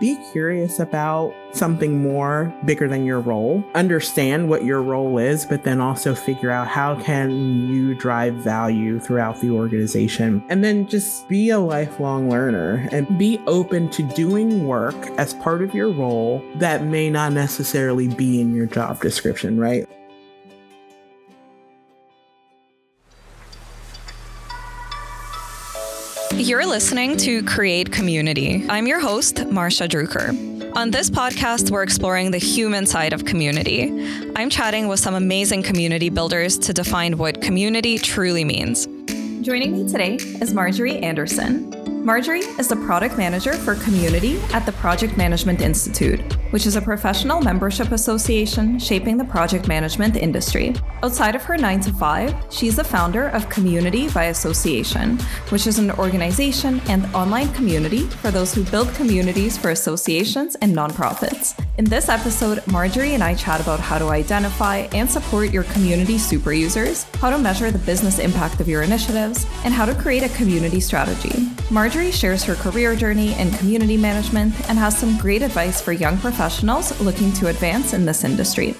be curious about something more bigger than your role. Understand what your role is, but then also figure out how can you drive value throughout the organization. And then just be a lifelong learner and be open to doing work as part of your role that may not necessarily be in your job description, right? You're listening to Create Community. I'm your host, Marsha Drucker. On this podcast, we're exploring the human side of community. I'm chatting with some amazing community builders to define what community truly means. Joining me today is Marjorie Anderson. Marjorie is the product manager for community at the Project Management Institute, which is a professional membership association shaping the project management industry. Outside of her 9 to 5, she's the founder of Community by Association, which is an organization and online community for those who build communities for associations and nonprofits. In this episode, Marjorie and I chat about how to identify and support your community super users, how to measure the business impact of your initiatives, and how to create a community strategy. Marjorie shares her career journey in community management and has some great advice for young professionals looking to advance in this industry.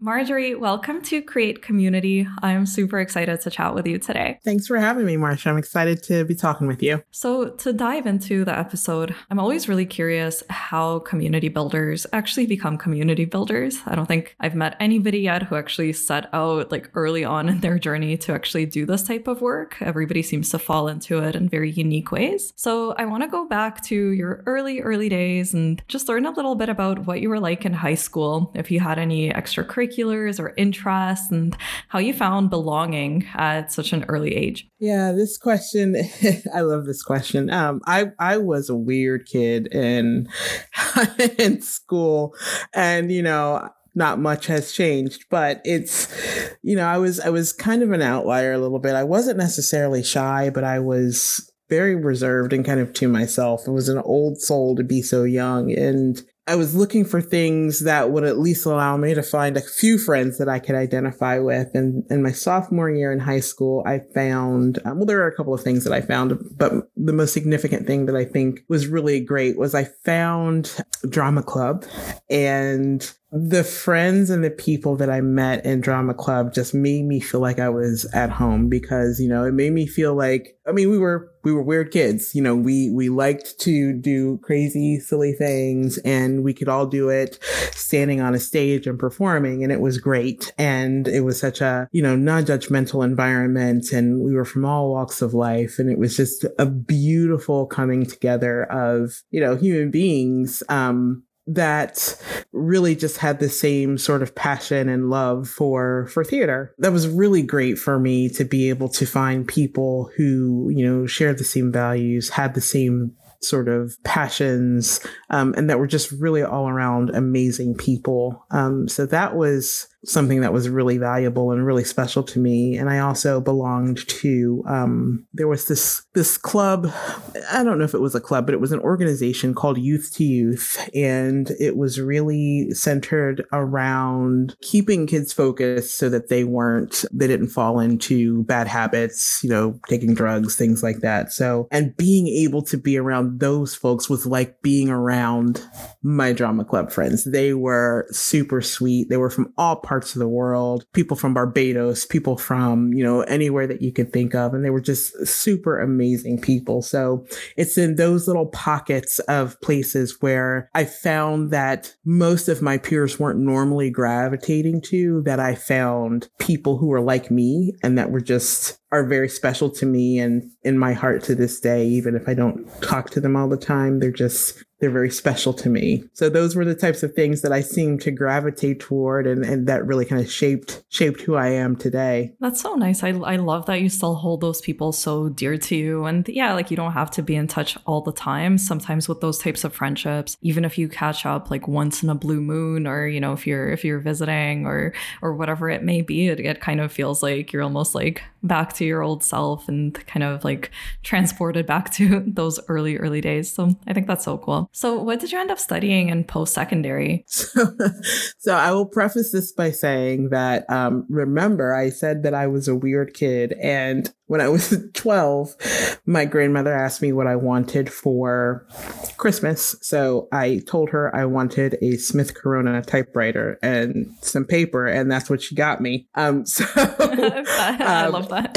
Marjorie, welcome to Create Community. I'm super excited to chat with you today. Thanks for having me, Marsha. I'm excited to be talking with you. So, to dive into the episode, I'm always really curious how community builders actually become community builders. I don't think I've met anybody yet who actually set out like early on in their journey to actually do this type of work. Everybody seems to fall into it in very unique ways. So, I want to go back to your early, early days and just learn a little bit about what you were like in high school, if you had any extracurricular extracurriculars or interests and how you found belonging at such an early age? Yeah, this question, I love this question. Um, I, I was a weird kid in, in school and, you know, not much has changed but it's you know i was i was kind of an outlier a little bit i wasn't necessarily shy but i was very reserved and kind of to myself. It was an old soul to be so young. And I was looking for things that would at least allow me to find a few friends that I could identify with. And in my sophomore year in high school, I found, um, well, there are a couple of things that I found, but the most significant thing that I think was really great was I found drama club and the friends and the people that I met in drama club just made me feel like I was at home because, you know, it made me feel like, I mean, we were, we were weird kids. You know, we, we liked to do crazy, silly things and we could all do it standing on a stage and performing. And it was great. And it was such a, you know, non-judgmental environment. And we were from all walks of life. And it was just a beautiful coming together of, you know, human beings, um, that really just had the same sort of passion and love for for theater. That was really great for me to be able to find people who, you know, shared the same values, had the same sort of passions, um, and that were just really all around amazing people. Um, so that was something that was really valuable and really special to me. And I also belonged to um, there was this this club. I don't know if it was a club, but it was an organization called Youth to Youth, and it was really centered around keeping kids focused so that they weren't they didn't fall into bad habits, you know, taking drugs, things like that. So and being able to be around those folks was like being around my drama club friends. They were super sweet. They were from all parts of the world, people from Barbados, people from, you know, anywhere that you could think of. And they were just super amazing people. So it's in those little pockets of places where I found that most of my peers weren't normally gravitating to that I found people who were like me and that were just are very special to me and in my heart to this day even if i don't talk to them all the time they're just they're very special to me. So those were the types of things that I seemed to gravitate toward and, and that really kind of shaped shaped who I am today. That's so nice. I, I love that you still hold those people so dear to you. And yeah, like you don't have to be in touch all the time. Sometimes with those types of friendships, even if you catch up like once in a blue moon or, you know, if you're if you're visiting or or whatever it may be, it, it kind of feels like you're almost like back to your old self and kind of like transported back to those early, early days. So I think that's so cool. So, what did you end up studying in post secondary? So, so, I will preface this by saying that um, remember, I said that I was a weird kid. And when I was 12, my grandmother asked me what I wanted for Christmas. So, I told her I wanted a Smith Corona typewriter and some paper, and that's what she got me. Um, so, I um, love that.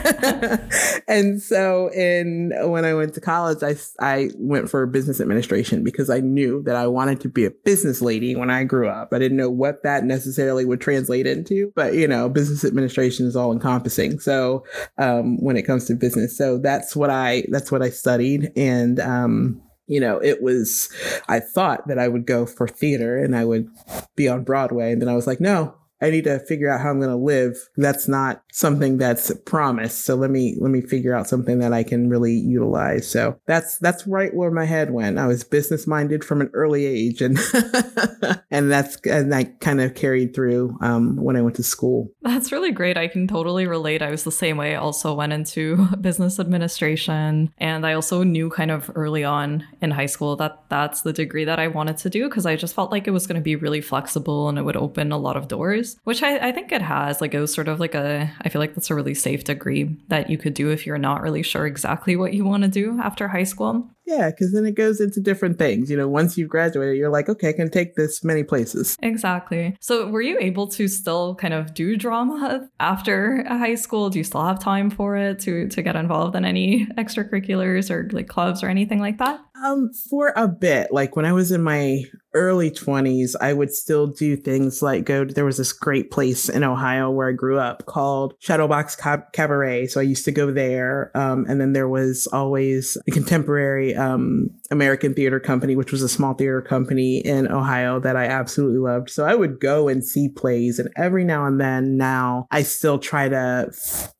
and so in when I went to college, I, I went for business administration because I knew that I wanted to be a business lady when I grew up. I didn't know what that necessarily would translate into, but you know, business administration is all encompassing. So um, when it comes to business, so that's what I that's what I studied, and um, you know, it was, I thought that I would go for theater and I would be on Broadway. And then I was like, no, I need to figure out how I'm going to live. That's not something that's promised. So let me let me figure out something that I can really utilize. So that's that's right where my head went. I was business minded from an early age, and and that's and that kind of carried through um, when I went to school. That's really great. I can totally relate. I was the same way. I also went into business administration, and I also knew kind of early on in high school that that's the degree that I wanted to do because I just felt like it was going to be really flexible and it would open a lot of doors which I, I think it has. Like it was sort of like a, I feel like that's a really safe degree that you could do if you're not really sure exactly what you want to do after high school. Yeah, because then it goes into different things. You know, once you've graduated, you're like, okay, I can take this many places. Exactly. So, were you able to still kind of do drama after high school? Do you still have time for it to to get involved in any extracurriculars or like clubs or anything like that? Um, for a bit, like when I was in my early 20s, I would still do things like go to, there was this great place in Ohio where I grew up called Shadowbox Cabaret. So I used to go there. Um, and then there was always the contemporary um, American Theater Company, which was a small theater company in Ohio that I absolutely loved. So I would go and see plays. And every now and then now I still try to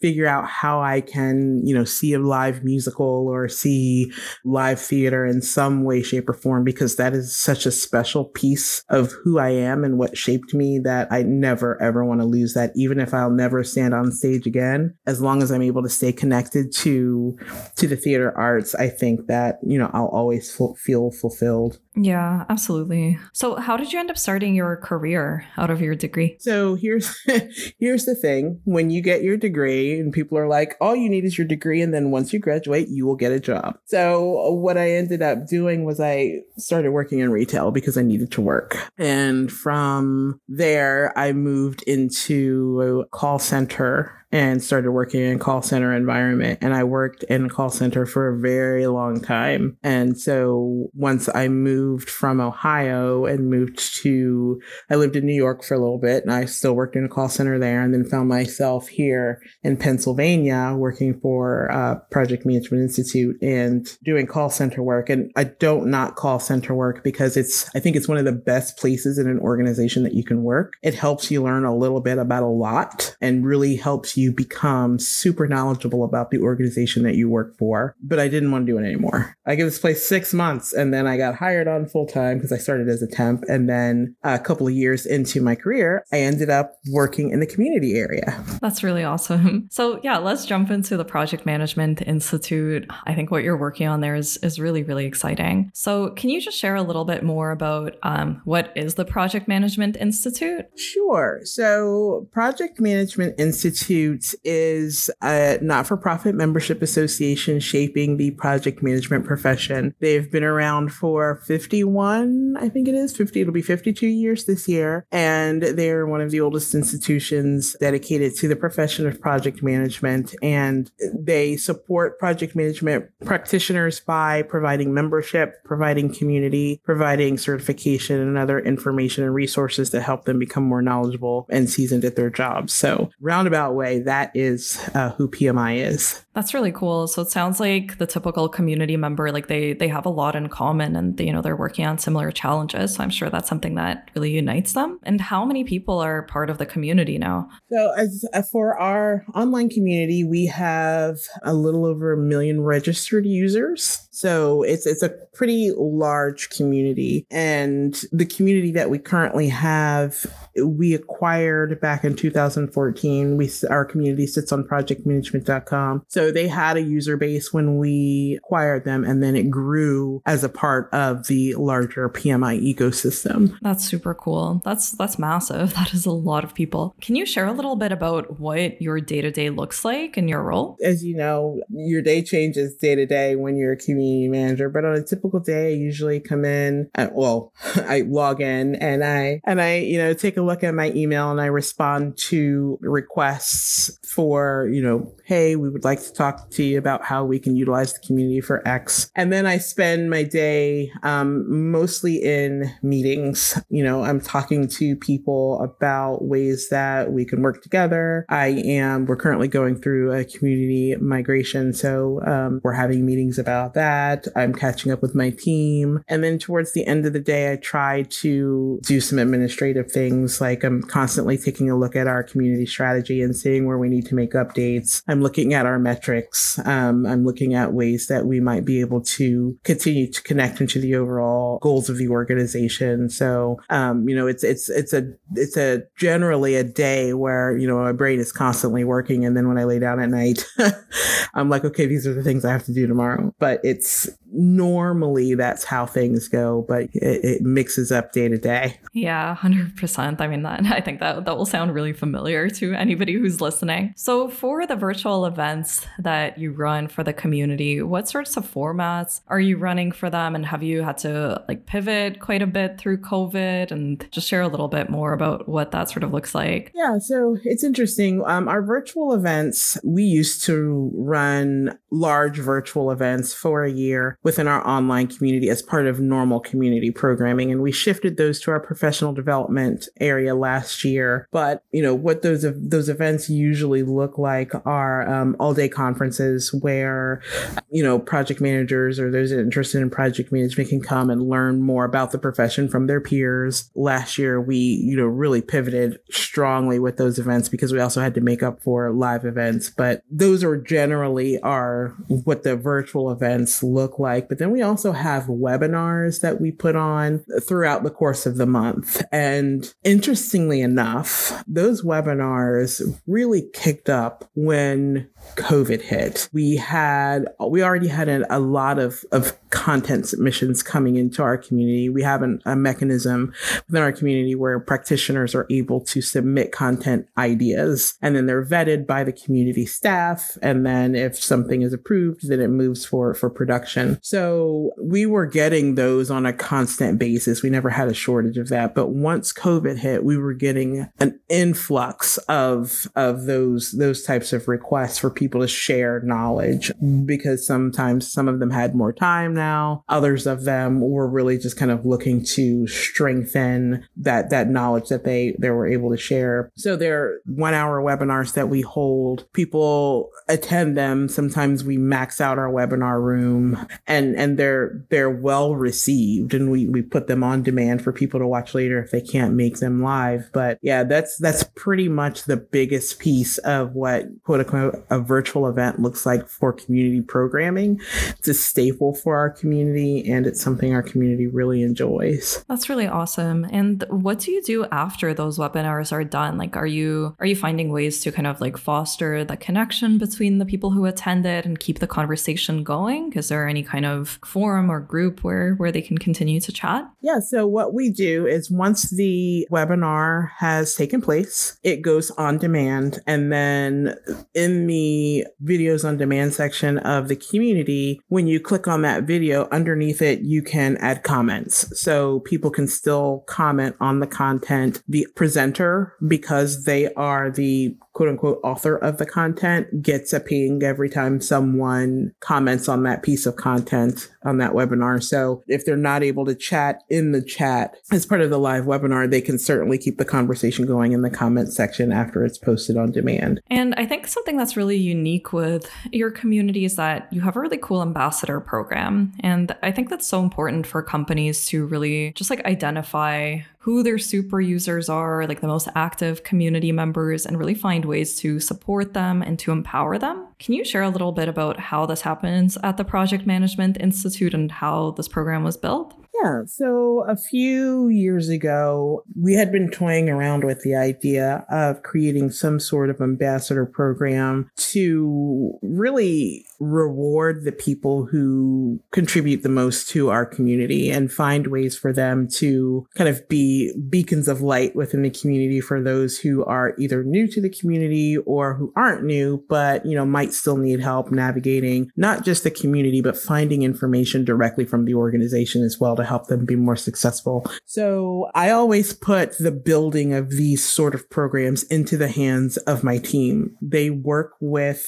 figure out how I can, you know, see a live musical or see live theater in some way, shape, or form, because that is such a special piece of who I am and what shaped me that I never, ever want to lose that, even if I'll never stand on stage again. As long as I'm able to stay connected to, to the theater arts, I think that, you know, I'll always feel fulfilled. Yeah, absolutely. So, how did you end up starting your career out of your degree? So, here's here's the thing. When you get your degree and people are like, "All you need is your degree and then once you graduate, you will get a job." So, what I ended up doing was I started working in retail because I needed to work. And from there, I moved into a call center and started working in call center environment and I worked in call center for a very long time. And so once I moved from Ohio and moved to I lived in New York for a little bit and I still worked in a call center there and then found myself here in Pennsylvania working for Project Management Institute and doing call center work and I don't not call center work because it's I think it's one of the best places in an organization that you can work. It helps you learn a little bit about a lot and really helps you you become super knowledgeable about the organization that you work for. But I didn't want to do it anymore. I gave this place six months and then I got hired on full time because I started as a temp. And then a couple of years into my career, I ended up working in the community area. That's really awesome. So, yeah, let's jump into the Project Management Institute. I think what you're working on there is, is really, really exciting. So, can you just share a little bit more about um, what is the Project Management Institute? Sure. So, Project Management Institute is a not for profit membership association shaping the project management profession. They've been around for 51, I think it is 50, it'll be 52 years this year. And they're one of the oldest institutions dedicated to the profession of project management. And they support project management practitioners by providing membership, providing community, providing certification and other information and resources to help them become more knowledgeable and seasoned at their jobs. So, roundabout way, that is uh, who PMI is. That's really cool. So it sounds like the typical community member, like they they have a lot in common, and they, you know they're working on similar challenges. So I'm sure that's something that really unites them. And how many people are part of the community now? So as uh, for our online community, we have a little over a million registered users. So it's it's a pretty large community. And the community that we currently have, we acquired back in 2014. We our community sits on projectmanagement.com. So they had a user base when we acquired them and then it grew as a part of the larger PMI ecosystem. That's super cool. That's that's massive. That is a lot of people. Can you share a little bit about what your day-to-day looks like in your role? As you know, your day changes day to day when you're a community manager, but on a typical day I usually come in, uh, well, I log in and I and I, you know, take a look at my email and I respond to requests for, you know, hey, we would like to talk to you about how we can utilize the community for X. And then I spend my day um, mostly in meetings. You know, I'm talking to people about ways that we can work together. I am, we're currently going through a community migration. So um, we're having meetings about that. I'm catching up with my team. And then towards the end of the day, I try to do some administrative things like I'm constantly taking a look at our community strategy and seeing where we need to make updates. I'm looking at our metrics. Um, I'm looking at ways that we might be able to continue to connect into the overall goals of the organization. So, um, you know, it's it's it's a it's a generally a day where you know my brain is constantly working, and then when I lay down at night, I'm like, okay, these are the things I have to do tomorrow. But it's normally that's how things go, but it, it mixes up day to day. Yeah, hundred percent. I mean that I think that that will sound really familiar to anybody who's listening. So for the virtual events that you run for the community, what sorts of formats are you running for them, and have you had to like pivot quite a bit through COVID? And just share a little bit more about what that sort of looks like. Yeah, so it's interesting. Um, our virtual events, we used to run large virtual events for a year within our online community as part of normal community programming. And we shifted those to our professional development area last year. But, you know, what those, those events usually look like are um, all day conferences where, you know, project managers or those interested in project management can come and learn more about the profession from their peers. Last year, we, you know, really pivoted strongly with those events because we also had to make up for live events. But those are generally are what the virtual events look like like. But then we also have webinars that we put on throughout the course of the month. And interestingly enough, those webinars really kicked up when COVID hit. We had, we already had a, a lot of, of content submissions coming into our community. We have an, a mechanism within our community where practitioners are able to submit content ideas and then they're vetted by the community staff. And then if something is approved, then it moves for, for production. So we were getting those on a constant basis. We never had a shortage of that. But once COVID hit, we were getting an influx of, of those, those types of requests for people to share knowledge because sometimes some of them had more time now. Others of them were really just kind of looking to strengthen that, that knowledge that they, they were able to share. So they're one hour webinars that we hold. People attend them. Sometimes we max out our webinar room and, and they're, they're well received and we, we put them on demand for people to watch later if they can't make them live. But yeah, that's, that's pretty much the biggest piece of what quote unquote a virtual event looks like for community programming. It's a staple for our community and it's something our community really enjoys. That's really awesome. And what do you do after those webinars are done? Like are you are you finding ways to kind of like foster the connection between the people who attended and keep the conversation going? Is there any kind of forum or group where where they can continue to chat? Yeah, so what we do is once the webinar has taken place, it goes on demand and then in the videos on demand section of the community, when you click on that video, underneath it, you can add comments. So people can still comment on the content. The presenter, because they are the quote unquote author of the content gets a ping every time someone comments on that piece of content on that webinar. So if they're not able to chat in the chat as part of the live webinar, they can certainly keep the conversation going in the comment section after it's posted on demand. And I think something that's really unique with your community is that you have a really cool ambassador program. And I think that's so important for companies to really just like identify who their super users are, like the most active community members, and really find ways to support them and to empower them. Can you share a little bit about how this happens at the Project Management Institute and how this program was built? Yeah. So a few years ago, we had been toying around with the idea of creating some sort of ambassador program to really reward the people who contribute the most to our community and find ways for them to kind of be beacons of light within the community for those who are either new to the community or who aren't new, but, you know, might still need help navigating not just the community, but finding information directly from the organization as well to help them be more successful. So I always put the building of these sort of programs into the hands of my team. They work with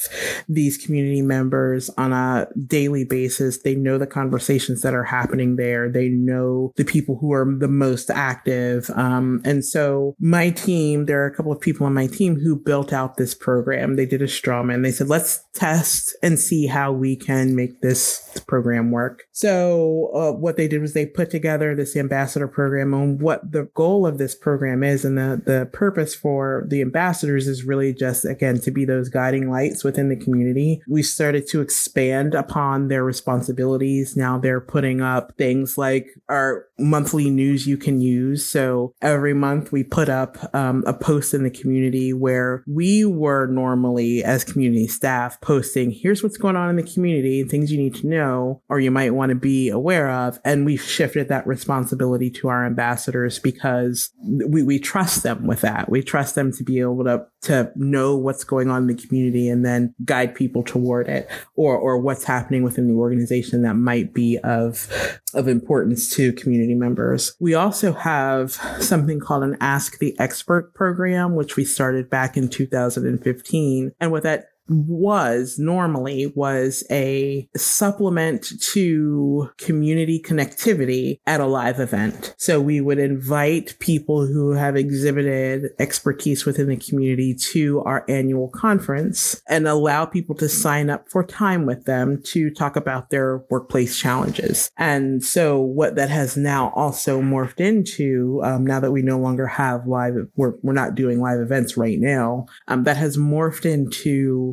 these community members on a daily basis. They know the conversations that are happening there. They know the people who are the most active. Um, and so my team, there are a couple of people on my team who built out this program. They did a straw man. They said, let's test and see how we can make this program work. So uh, what they did was they put together this ambassador program on what the goal of this program is. And the, the purpose for the ambassadors is really just, again, to be those guiding lights within the community. We started to expand upon their responsibilities. Now they're putting up things like our monthly news you can use. So every month we put up um, a post in the community where we were normally, as community staff, posting here's what's going on in the community and things you need to know or you might want to be aware of. And we've shifted that responsibility to our ambassadors because we, we trust them with that. We trust them to be able to, to know what's going on in the community and then guide people toward it or or what's happening within the organization that might be of of importance to community members. We also have something called an Ask the Expert program, which we started back in 2015. And what that was normally was a supplement to community connectivity at a live event. So we would invite people who have exhibited expertise within the community to our annual conference and allow people to sign up for time with them to talk about their workplace challenges. And so what that has now also morphed into, um, now that we no longer have live, we're, we're not doing live events right now, um, that has morphed into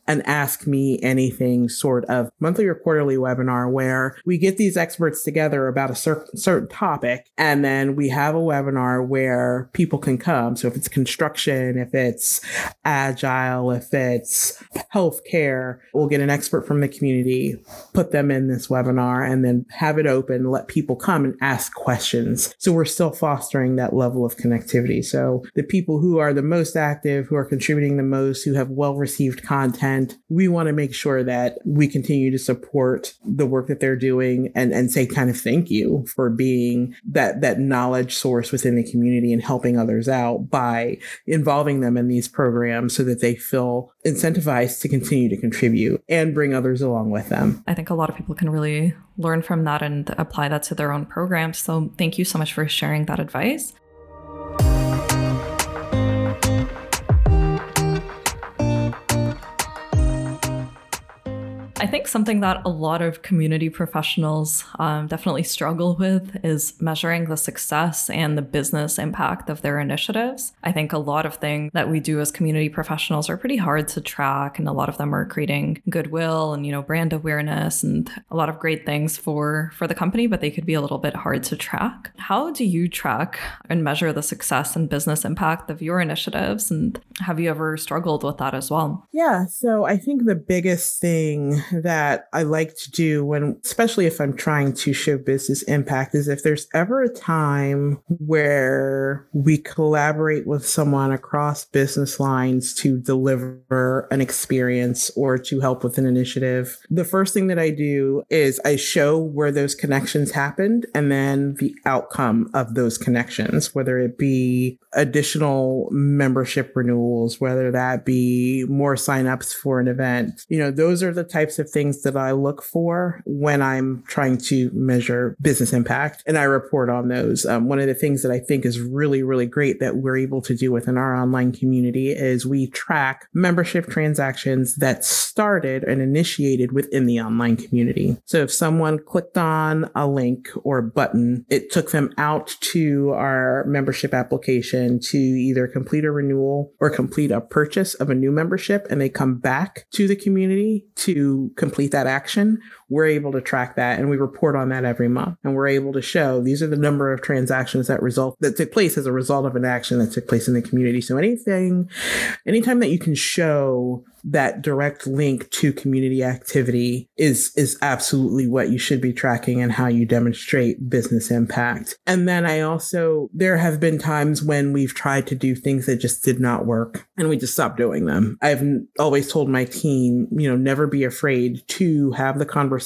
an Ask Me Anything sort of monthly or quarterly webinar where we get these experts together about a cer- certain topic. And then we have a webinar where people can come. So if it's construction, if it's agile, if it's healthcare, we'll get an expert from the community, put them in this webinar, and then have it open, let people come and ask questions. So we're still fostering that level of connectivity. So the people who are the most active, who are contributing the most, who have well received content, we want to make sure that we continue to support the work that they're doing and, and say kind of thank you for being that, that knowledge source within the community and helping others out by involving them in these programs so that they feel incentivized to continue to contribute and bring others along with them. I think a lot of people can really learn from that and apply that to their own programs. So thank you so much for sharing that advice. I think something that a lot of community professionals um, definitely struggle with is measuring the success and the business impact of their initiatives. I think a lot of things that we do as community professionals are pretty hard to track, and a lot of them are creating goodwill and you know brand awareness and a lot of great things for for the company, but they could be a little bit hard to track. How do you track and measure the success and business impact of your initiatives, and have you ever struggled with that as well? Yeah, so I think the biggest thing that I like to do when, especially if I'm trying to show business impact, is if there's ever a time where we collaborate with someone across business lines to deliver an experience or to help with an initiative, the first thing that I do is I show where those connections happened and then the outcome of those connections, whether it be additional membership renewals, whether that be more signups for an event. You know, those are the types of of things that I look for when I'm trying to measure business impact, and I report on those. Um, one of the things that I think is really, really great that we're able to do within our online community is we track membership transactions that started and initiated within the online community. So if someone clicked on a link or button, it took them out to our membership application to either complete a renewal or complete a purchase of a new membership, and they come back to the community to complete that action we're able to track that and we report on that every month. And we're able to show these are the number of transactions that result that took place as a result of an action that took place in the community. So anything, anytime that you can show that direct link to community activity is is absolutely what you should be tracking and how you demonstrate business impact. And then I also there have been times when we've tried to do things that just did not work and we just stopped doing them. I've always told my team, you know, never be afraid to have the conversation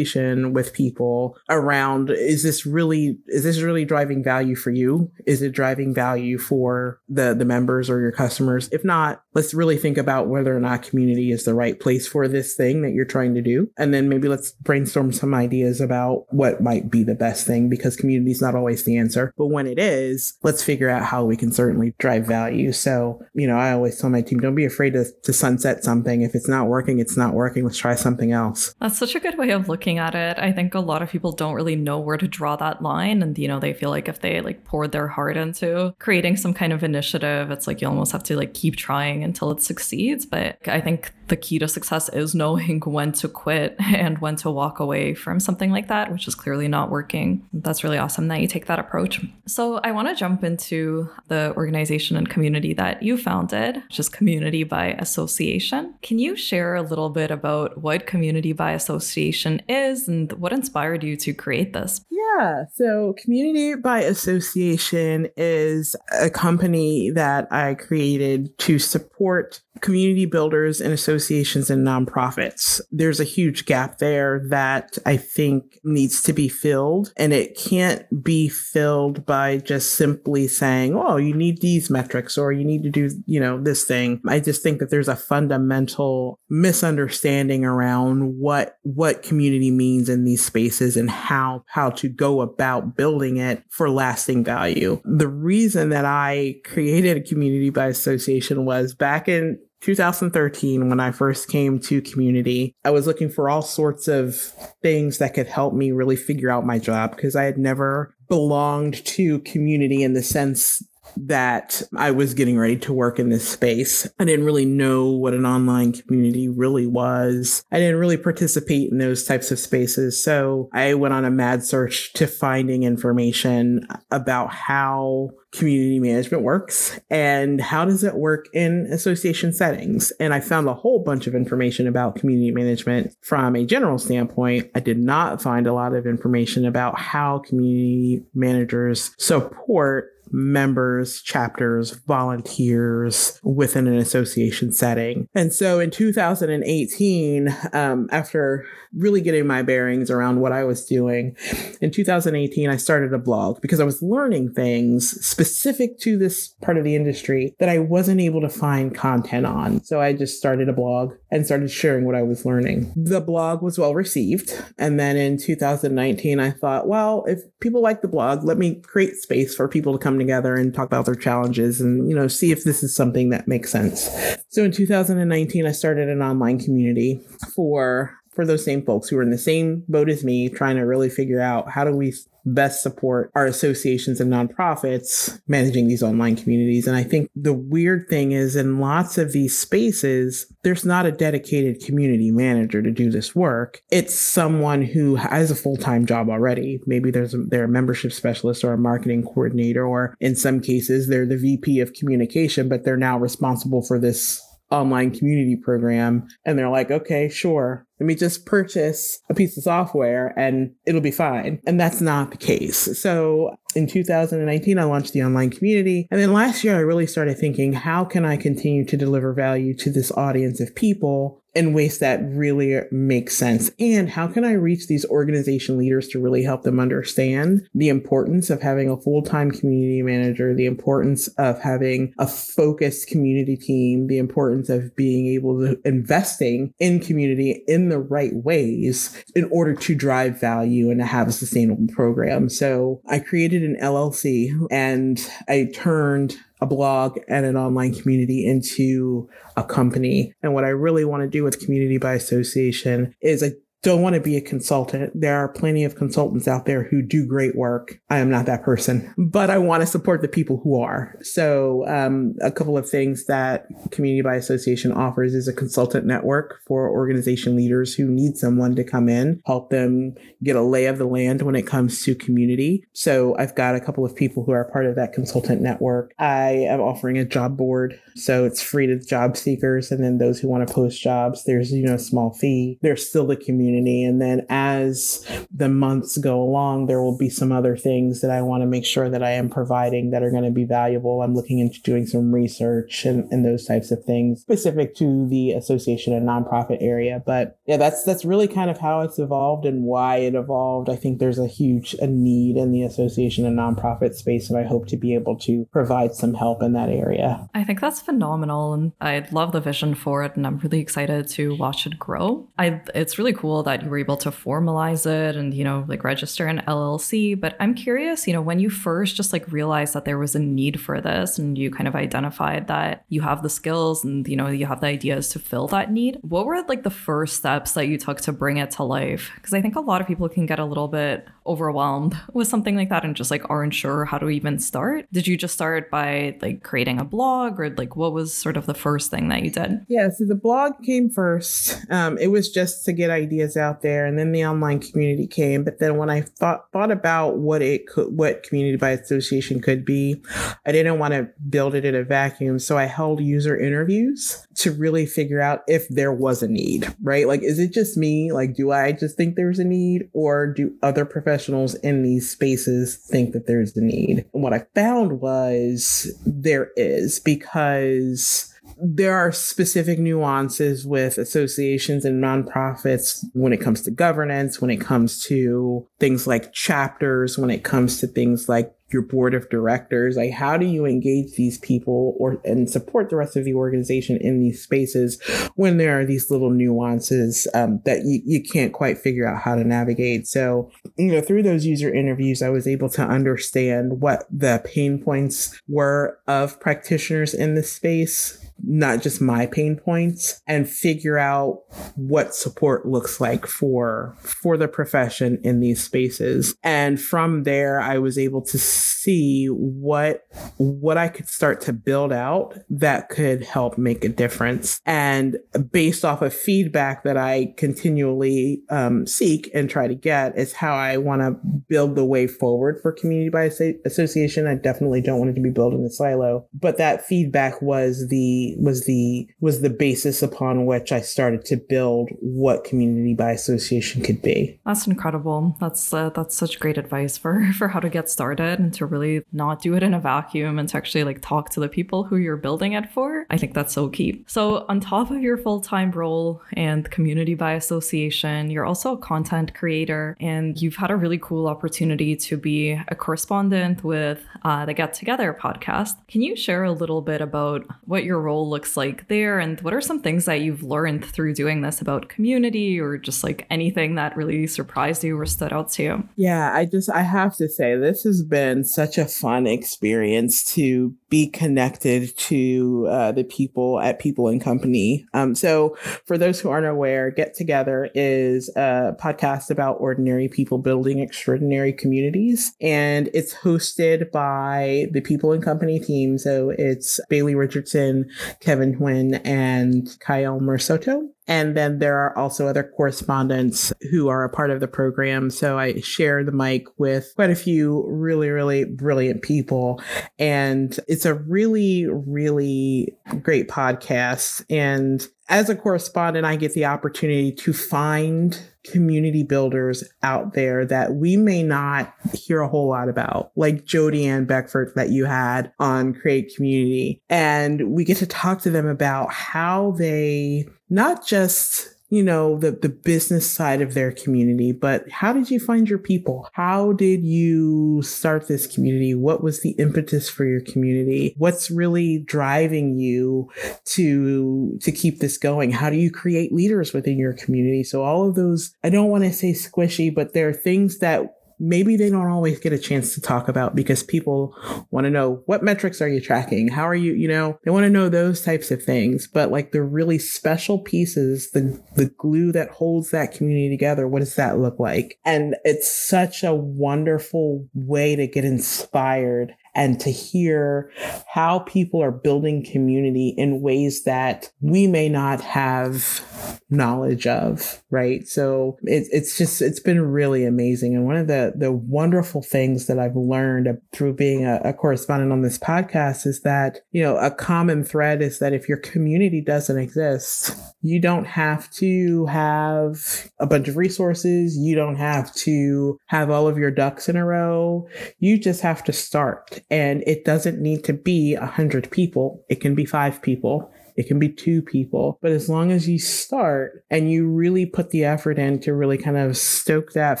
with people around is this really is this really driving value for you? Is it driving value for the the members or your customers? If not, let's really think about whether or not community community is the right place for this thing that you're trying to do. And then maybe let's brainstorm some ideas about what might be the best thing because community is not always the answer. But when it is, let's figure out how we can certainly drive value. So, you know, I always tell my team, don't be afraid to, to sunset something. If it's not working, it's not working. Let's try something else. That's such a good way of looking at it. I think a lot of people don't really know where to draw that line. And, you know, they feel like if they like poured their heart into creating some kind of initiative, it's like you almost have to like keep trying until it succeeds. But I think the key to success is knowing when to quit and when to walk away from something like that, which is clearly not working. That's really awesome that you take that approach. So, I want to jump into the organization and community that you founded, which is Community by Association. Can you share a little bit about what Community by Association is and what inspired you to create this? Yeah. So, Community by Association is a company that I created to support community builders and associations and nonprofits. There's a huge gap there that I think needs to be filled. And it can't be filled by just simply saying, oh, you need these metrics or you need to do, you know, this thing. I just think that there's a fundamental misunderstanding around what what community means in these spaces and how how to go about building it for lasting value. The reason that I created a community by association was back in 2013 when I first came to community. I was looking for all sorts of things that could help me really figure out my job because I had never belonged to community in the sense that I was getting ready to work in this space. I didn't really know what an online community really was. I didn't really participate in those types of spaces. So I went on a mad search to finding information about how community management works and how does it work in association settings. And I found a whole bunch of information about community management from a general standpoint. I did not find a lot of information about how community managers support members, chapters, volunteers within an association setting. And so in 2018, um, after really getting my bearings around what I was doing, in 2018, I started a blog because I was learning things specific to this part of the industry that I wasn't able to find content on. So I just started a blog and started sharing what I was learning. The blog was well received. And then in 2019, I thought, well, if people like the blog, let me create space for people to come together and talk about their challenges and, you know, see if this is something that makes sense. So in 2019, I started an online community for for those same folks who are in the same boat as me, trying to really figure out how do we best support our associations and nonprofits managing these online communities. And I think the weird thing is in lots of these spaces, there's not a dedicated community manager to do this work. It's someone who has a full-time job already. Maybe there's a, they're a membership specialist or a marketing coordinator, or in some cases, they're the VP of communication, but they're now responsible for this online community program and they're like, okay, sure. Let me just purchase a piece of software and it'll be fine. And that's not the case. So in 2019, I launched the online community. And then last year, I really started thinking, how can I continue to deliver value to this audience of people in ways that really make sense? And how can I reach these organization leaders to really help them understand the importance of having a full time community manager, the importance of having a focused community team, the importance of being able to investing in community in the right ways in order to drive value and to have a sustainable program. So I created an LLC and I turned a blog and an online community into a company. And what I really want to do with community by association is I don't want to be a consultant. There are plenty of consultants out there who do great work. I am not that person, but I want to support the people who are. So, um, a couple of things that Community by Association offers is a consultant network for organization leaders who need someone to come in, help them get a lay of the land when it comes to community. So, I've got a couple of people who are part of that consultant network. I am offering a job board. So, it's free to job seekers. And then those who want to post jobs, there's, you know, a small fee. There's still the community community. And then as the months go along, there will be some other things that I want to make sure that I am providing that are going to be valuable. I'm looking into doing some research and, and those types of things specific to the association and nonprofit area. But yeah, that's that's really kind of how it's evolved and why it evolved. I think there's a huge a need in the association and nonprofit space, and I hope to be able to provide some help in that area. I think that's phenomenal, and I love the vision for it, and I'm really excited to watch it grow. I it's really cool that you were able to formalize it and, you know, like register an LLC. But I'm curious, you know, when you first just like realized that there was a need for this and you kind of identified that you have the skills and, you know, you have the ideas to fill that need, what were like the first steps that you took to bring it to life? Because I think a lot of people can get a little bit overwhelmed with something like that and just like aren't sure how to even start. Did you just start by like creating a blog or like what was sort of the first thing that you did? Yeah, so the blog came first. Um, it was just to get ideas out there and then the online community came. But then when I thought thought about what it could what community by association could be, I didn't want to build it in a vacuum. So I held user interviews to really figure out if there was a need, right? Like is it just me? Like do I just think there's a need or do other professionals in these spaces think that there's a need? And what I found was there is because there are specific nuances with associations and nonprofits when it comes to governance, when it comes to things like chapters, when it comes to things like your board of directors? Like how do you engage these people or and support the rest of the organization in these spaces when there are these little nuances um, that you, you can't quite figure out how to navigate? So you know through those user interviews i was able to understand what the pain points were of practitioners in this space not just my pain points and figure out what support looks like for for the profession in these spaces. And from there i was able to see what what i could start to build out that could help make a difference and based off of feedback that i continually um, seek and try to get is how i want to build the way forward for community by association i definitely don't want it to be built in a silo but that feedback was the was the was the basis upon which I started to build what community by association could be. That's incredible. That's uh, that's such great advice for for how to get started to really not do it in a vacuum and to actually like talk to the people who you're building it for. I think that's so key. So on top of your full-time role and community by association, you're also a content creator and you've had a really cool opportunity to be a correspondent with uh, the Get Together podcast. Can you share a little bit about what your role looks like there and what are some things that you've learned through doing this about community or just like anything that really surprised you or stood out to you? Yeah, I just I have to say this has been such a fun experience to be connected to uh, the people at People and Company. Um, so, for those who aren't aware, Get Together is a podcast about ordinary people building extraordinary communities, and it's hosted by the People and Company team. So, it's Bailey Richardson, Kevin Huynh, and Kai Elmer Sotto. And then there are also other correspondents who are a part of the program. So I share the mic with quite a few really, really brilliant people. And it's a really, really great podcast. And as a correspondent, I get the opportunity to find community builders out there that we may not hear a whole lot about, like Jody Ann Beckford that you had on Create Community. And we get to talk to them about how they not just you know the the business side of their community but how did you find your people? How did you start this community? What was the impetus for your community? What's really driving you to to keep this going? How do you create leaders within your community? So all of those i don't want to say squishy but there are things that maybe they don't always get a chance to talk about because people want to know what metrics are you tracking? How are you, you know, they want to know those types of things. But like the really special pieces, the the glue that holds that community together, what does that look like? And it's such a wonderful way to get inspired and to hear how people are building community in ways that we may not have knowledge of right? So it, it's just it's been really amazing. And one of the the wonderful things that i've learned through being a, a correspondent on this podcast is that you know a common thread is that if your community doesn't exist you don't have to have a bunch of resources. You don't have to have all of your ducks in a row. You just have to start and it doesn't need to be a hundred people. It can be five people. It can be two people, but as long as you start and you really put the effort in to really kind of stoke that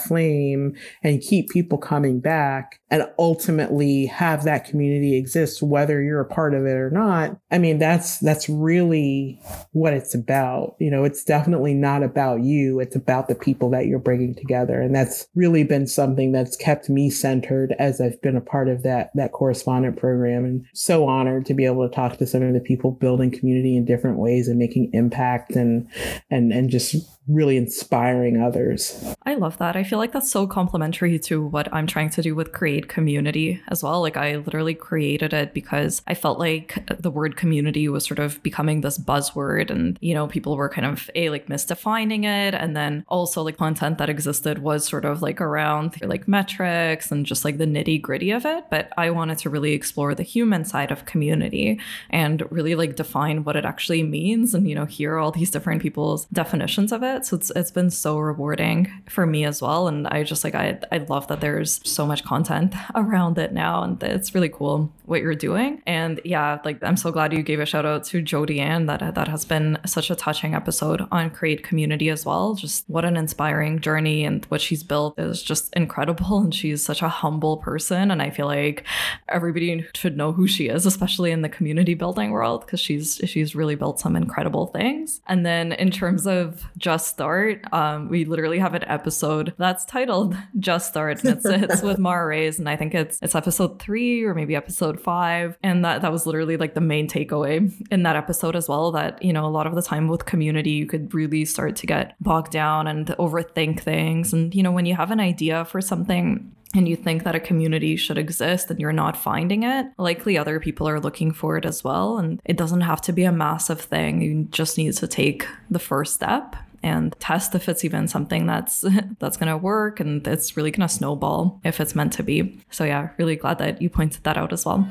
flame and keep people coming back and ultimately have that community exist, whether you're a part of it or not. I mean, that's, that's really what it's about. You know, it's definitely not about you. It's about the people that you're bringing together. And that's really been something that's kept me centered as I've been a part of that, that correspondent program and so honored to be able to talk to some of the people building community community in different ways and making impact and and and just really inspiring others. I love that. I feel like that's so complementary to what I'm trying to do with create community as well. Like I literally created it because I felt like the word community was sort of becoming this buzzword and you know people were kind of a like misdefining it and then also like content that existed was sort of like around like metrics and just like the nitty-gritty of it, but I wanted to really explore the human side of community and really like define what it actually means and you know hear all these different people's definitions of it it. So it's it's been so rewarding for me as well. And I just like I I love that there's so much content around it now, and it's really cool what you're doing. And yeah, like I'm so glad you gave a shout out to Jody Ann. That that has been such a touching episode on Create Community as well. Just what an inspiring journey, and what she's built is just incredible. And she's such a humble person, and I feel like everybody should know who she is, especially in the community building world, because she's she's really built some incredible things. And then in terms of just just start. Um, we literally have an episode that's titled Just Start, and it's it's with Mara Rays, and I think it's it's episode three or maybe episode five, and that that was literally like the main takeaway in that episode as well. That you know a lot of the time with community, you could really start to get bogged down and overthink things, and you know when you have an idea for something and you think that a community should exist and you're not finding it, likely other people are looking for it as well. And it doesn't have to be a massive thing. You just need to take the first step and test if it's even something that's that's going to work and it's really going to snowball if it's meant to be. So yeah, really glad that you pointed that out as well.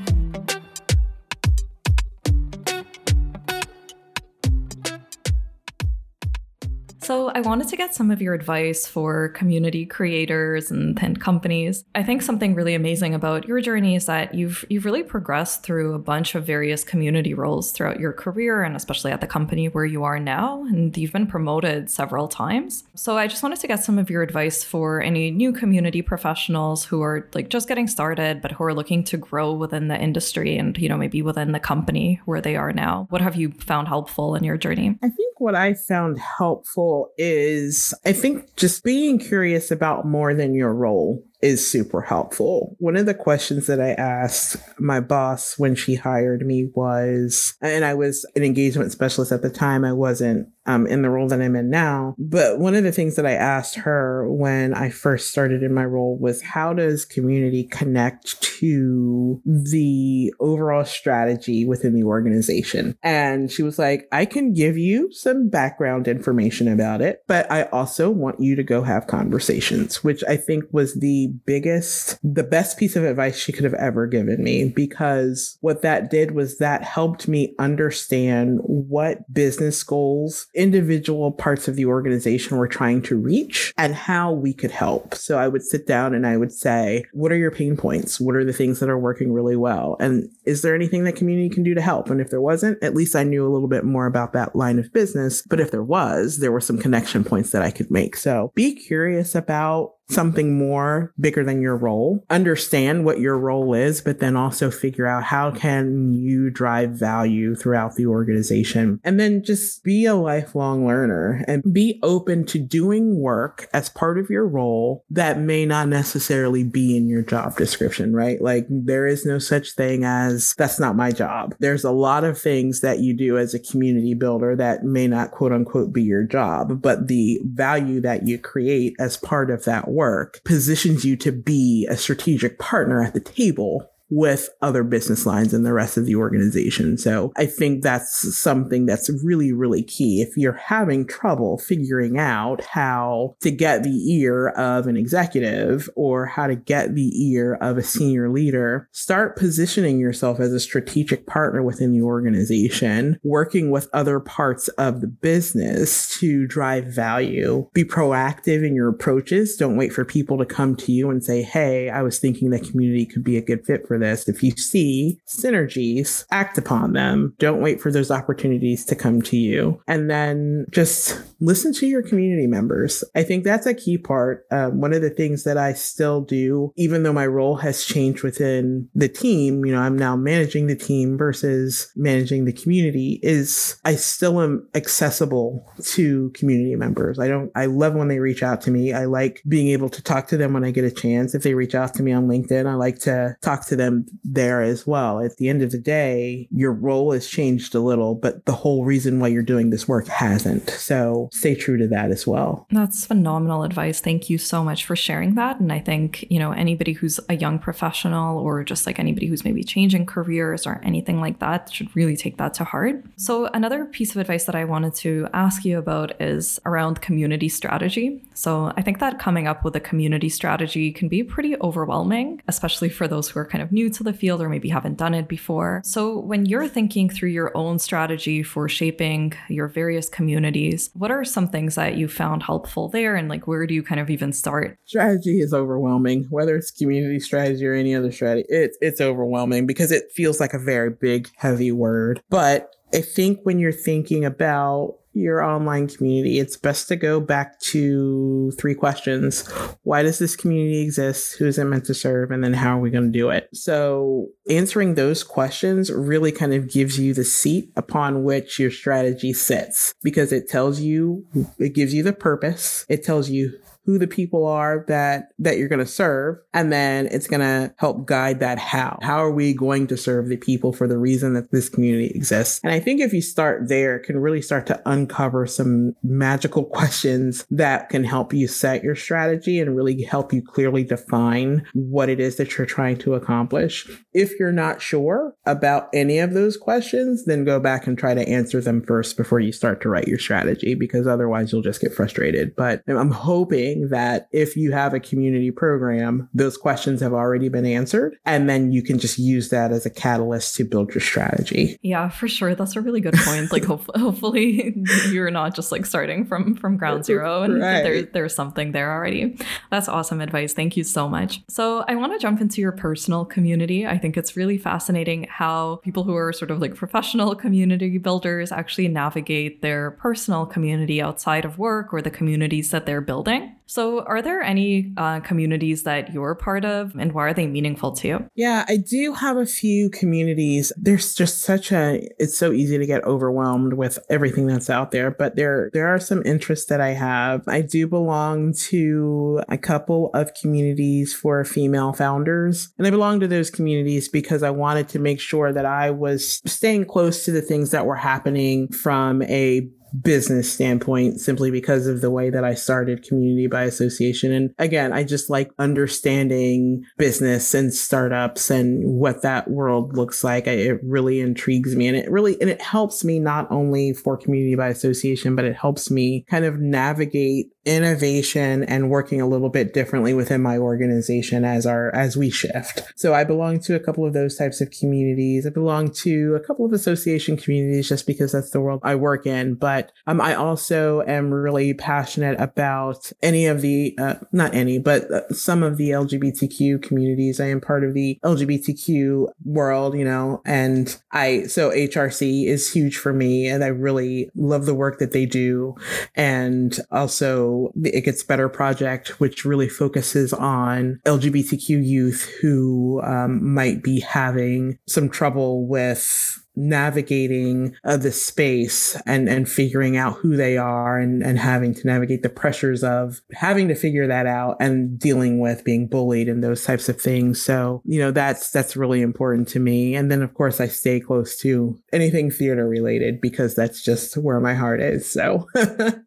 So I wanted to get some of your advice for community creators and, and companies. I think something really amazing about your journey is that you've you've really progressed through a bunch of various community roles throughout your career and especially at the company where you are now and you've been promoted several times. So I just wanted to get some of your advice for any new community professionals who are like just getting started but who are looking to grow within the industry and you know maybe within the company where they are now. What have you found helpful in your journey? I think what I found helpful is I think just being curious about more than your role is super helpful. One of the questions that I asked my boss when she hired me was, and I was an engagement specialist at the time, I wasn't um, in the role that I'm in now. But one of the things that I asked her when I first started in my role was how does community connect to the overall strategy within the organization? And she was like, I can give you some background information about it, but I also want you to go have conversations, which I think was the biggest, the best piece of advice she could have ever given me because what that did was that helped me understand what business goals individual parts of the organization were trying to reach and how we could help. So I would sit down and I would say, what are your pain points? What are the things that are working really well? And is there anything that community can do to help? And if there wasn't, at least I knew a little bit more about that line of business. But if there was, there were some connection points that I could make. So be curious about something more bigger than your role. Understand what your role is but then also figure out how can you drive value throughout the organization. And then just be a lifelong learner and be open to doing work as part of your role that may not necessarily be in your job description right? Like there is no such thing as that's not my job. There's a lot of things that you do as a community builder that may not quote unquote be your job but the value that you create as part of that work work positions you to be a strategic partner at the table with other business lines and the rest of the organization. So I think that's something that's really, really key. If you're having trouble figuring out how to get the ear of an executive or how to get the ear of a senior leader, start positioning yourself as a strategic partner within the organization, working with other parts of the business to drive value. Be proactive in your approaches. Don't wait for people to come to you and say, Hey, I was thinking that community could be a good fit for this. If you see synergies, act upon them. Don't wait for those opportunities to come to you. And then just listen to your community members. I think that's a key part. Um, one of the things that I still do, even though my role has changed within the team, you know, I'm now managing the team versus managing the community, is I still am accessible to community members. I don't, I love when they reach out to me. I like being able to talk to them when I get a chance. If they reach out to me on LinkedIn, I like to talk to them them there as well. At the end of the day, your role has changed a little, but the whole reason why you're doing this work hasn't. So stay true to that as well. That's phenomenal advice. Thank you so much for sharing that. And I think, you know, anybody who's a young professional or just like anybody who's maybe changing careers or anything like that should really take that to heart. So, another piece of advice that I wanted to ask you about is around community strategy. So, I think that coming up with a community strategy can be pretty overwhelming, especially for those who are kind of new new to the field or maybe haven't done it before. So, when you're thinking through your own strategy for shaping your various communities, what are some things that you found helpful there? And like, where do you kind of even start? Strategy is overwhelming, whether it's community strategy or any other strategy. It's, it's overwhelming because it feels like a very big, heavy word. But I think when you're thinking about your online community, it's best to go back to three questions. Why does this community exist? Who is it meant to serve? And then how are we going to do it? So answering those questions really kind of gives you the seat upon which your strategy sits because it tells you, it gives you the purpose. It tells you who the people are that that you're going to serve and then it's going to help guide that how. How are we going to serve the people for the reason that this community exists? And i think if you start there it can really start to uncover some magical questions that can help you set your strategy and really help you clearly define what it is that you're trying to accomplish. If you're not sure about any of those questions then go back and try to answer them first before you start to write your strategy because otherwise you'll just get frustrated. But i'm hoping that if you have a community program, those questions have already been answered. And then you can just use that as a catalyst to build your strategy. Yeah, for sure. That's a really good point. Like hopefully, hopefully you're not just like starting from from ground zero and right. there, there's something there already. That's awesome advice. Thank you so much. So I want to jump into your personal community. I think it's really fascinating how people who are sort of like professional community builders actually navigate their personal community outside of work or the communities that they're building. So, are there any uh, communities that you're part of and why are they meaningful to you? Yeah, I do have a few communities. There's just such a, it's so easy to get overwhelmed with everything that's out there, but there, there are some interests that I have. I do belong to a couple of communities for female founders, and I belong to those communities because I wanted to make sure that I was staying close to the things that were happening from a business standpoint simply because of the way that I started community by association. And again, I just like understanding business and startups and what that world looks like. It really intrigues me and it really, and it helps me not only for community by association, but it helps me kind of navigate innovation and working a little bit differently within my organization as our as we shift. So I belong to a couple of those types of communities. I belong to a couple of association communities just because that's the world I work in. But um, I also am really passionate about any of the uh, not any, but uh, some of the LGBTQ communities. I am part of the LGBTQ world, you know, and I so HRC is huge for me, and I really love the work that they do, and also the It Gets Better project, which really focuses on LGBTQ youth who um, might be having some trouble with navigating uh, the space and and figuring out who they are and and having to navigate the pressures of having to figure that out and dealing with being bullied and those types of things. So you know that's that's really important to me. And then of course I stay close to anything theater related because that's just where my heart is. So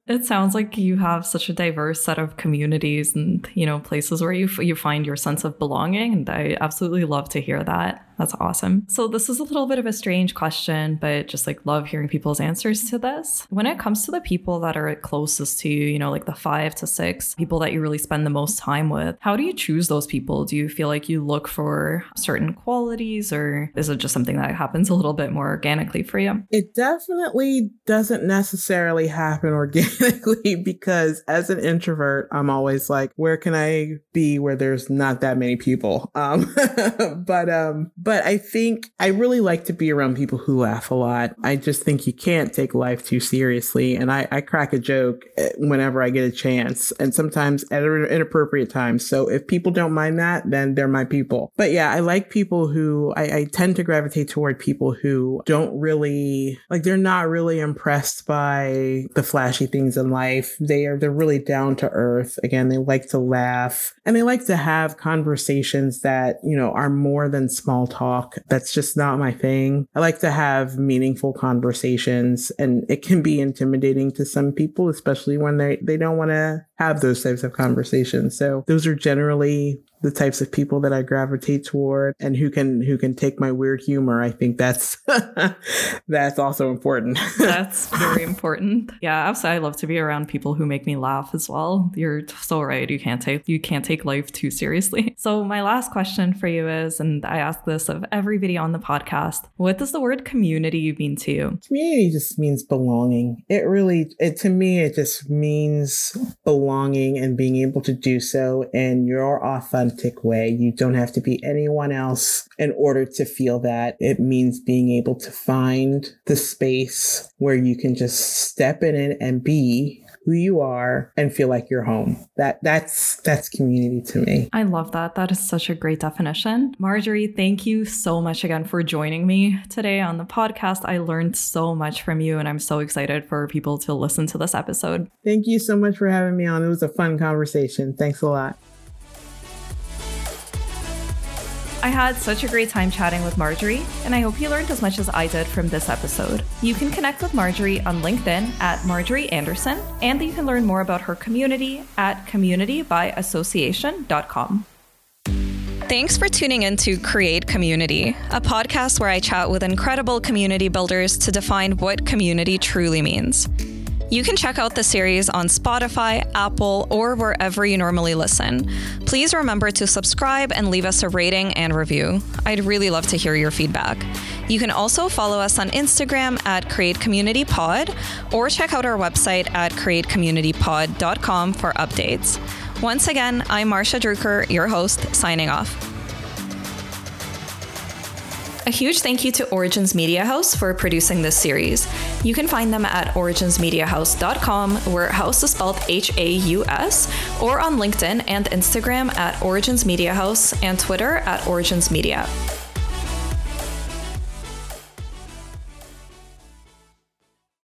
it sounds like you have such a diverse set of communities and you know places where you you find your sense of belonging and I absolutely love to hear that that's awesome. So, this is a little bit of a strange question, but just like love hearing people's answers to this. When it comes to the people that are closest to you, you know, like the five to six people that you really spend the most time with, how do you choose those people? Do you feel like you look for certain qualities or is it just something that happens a little bit more organically for you? It definitely doesn't necessarily happen organically because as an introvert, I'm always like, where can I be where there's not that many people? Um, but, um, but I think I really like to be around people who laugh a lot. I just think you can't take life too seriously. And I, I crack a joke eh, whenever I get a chance and sometimes at inappropriate times. So if people don't mind that, then they're my people. But yeah, I like people who I, I tend to gravitate toward people who don't really like, they're not really impressed by the flashy things in life. They are, they're really down to earth. Again, they like to laugh and they like to have conversations that, you know, are more than small talk. That's just not my thing. I like to have meaningful conversations and it can be intimidating to some people, especially when they, they don't want to have those types of conversations. So those are generally the types of people that I gravitate toward and who can who can take my weird humor. I think that's that's also important. that's very important. Yeah, absolutely. I love to be around people who make me laugh as well. You're so right. You can't take you can't take life too seriously. So my last question for you is, and I ask this of everybody on the podcast, what does the word community mean to you? Community just means belonging. It really it to me it just means belonging and being able to do so in your authentic authentic way. You don't have to be anyone else in order to feel that. It means being able to find the space where you can just step in it and be who you are and feel like you're home. That that's that's community to me. I love that. That is such a great definition. Marjorie, thank you so much again for joining me today on the podcast. I learned so much from you and I'm so excited for people to listen to this episode. Thank you so much for having me on. It was a fun conversation. Thanks a lot. I had such a great time chatting with Marjorie, and I hope you learned as much as I did from this episode. You can connect with Marjorie on LinkedIn at Marjorie Anderson, and you can learn more about her community at communitybyassociation.com. Thanks for tuning in to Create Community, a podcast where I chat with incredible community builders to define what community truly means. You can check out the series on Spotify, Apple, or wherever you normally listen. Please remember to subscribe and leave us a rating and review. I'd really love to hear your feedback. You can also follow us on Instagram at Create Community Pod or check out our website at createcommunitypod.com for updates. Once again, I'm Marsha Drucker, your host, signing off. A huge thank you to Origins Media Haus for producing this series. You can find them at originsmediahaus.com, where house is spelled H A U S, or on LinkedIn and Instagram at Origins Media Haus and Twitter at Origins Media.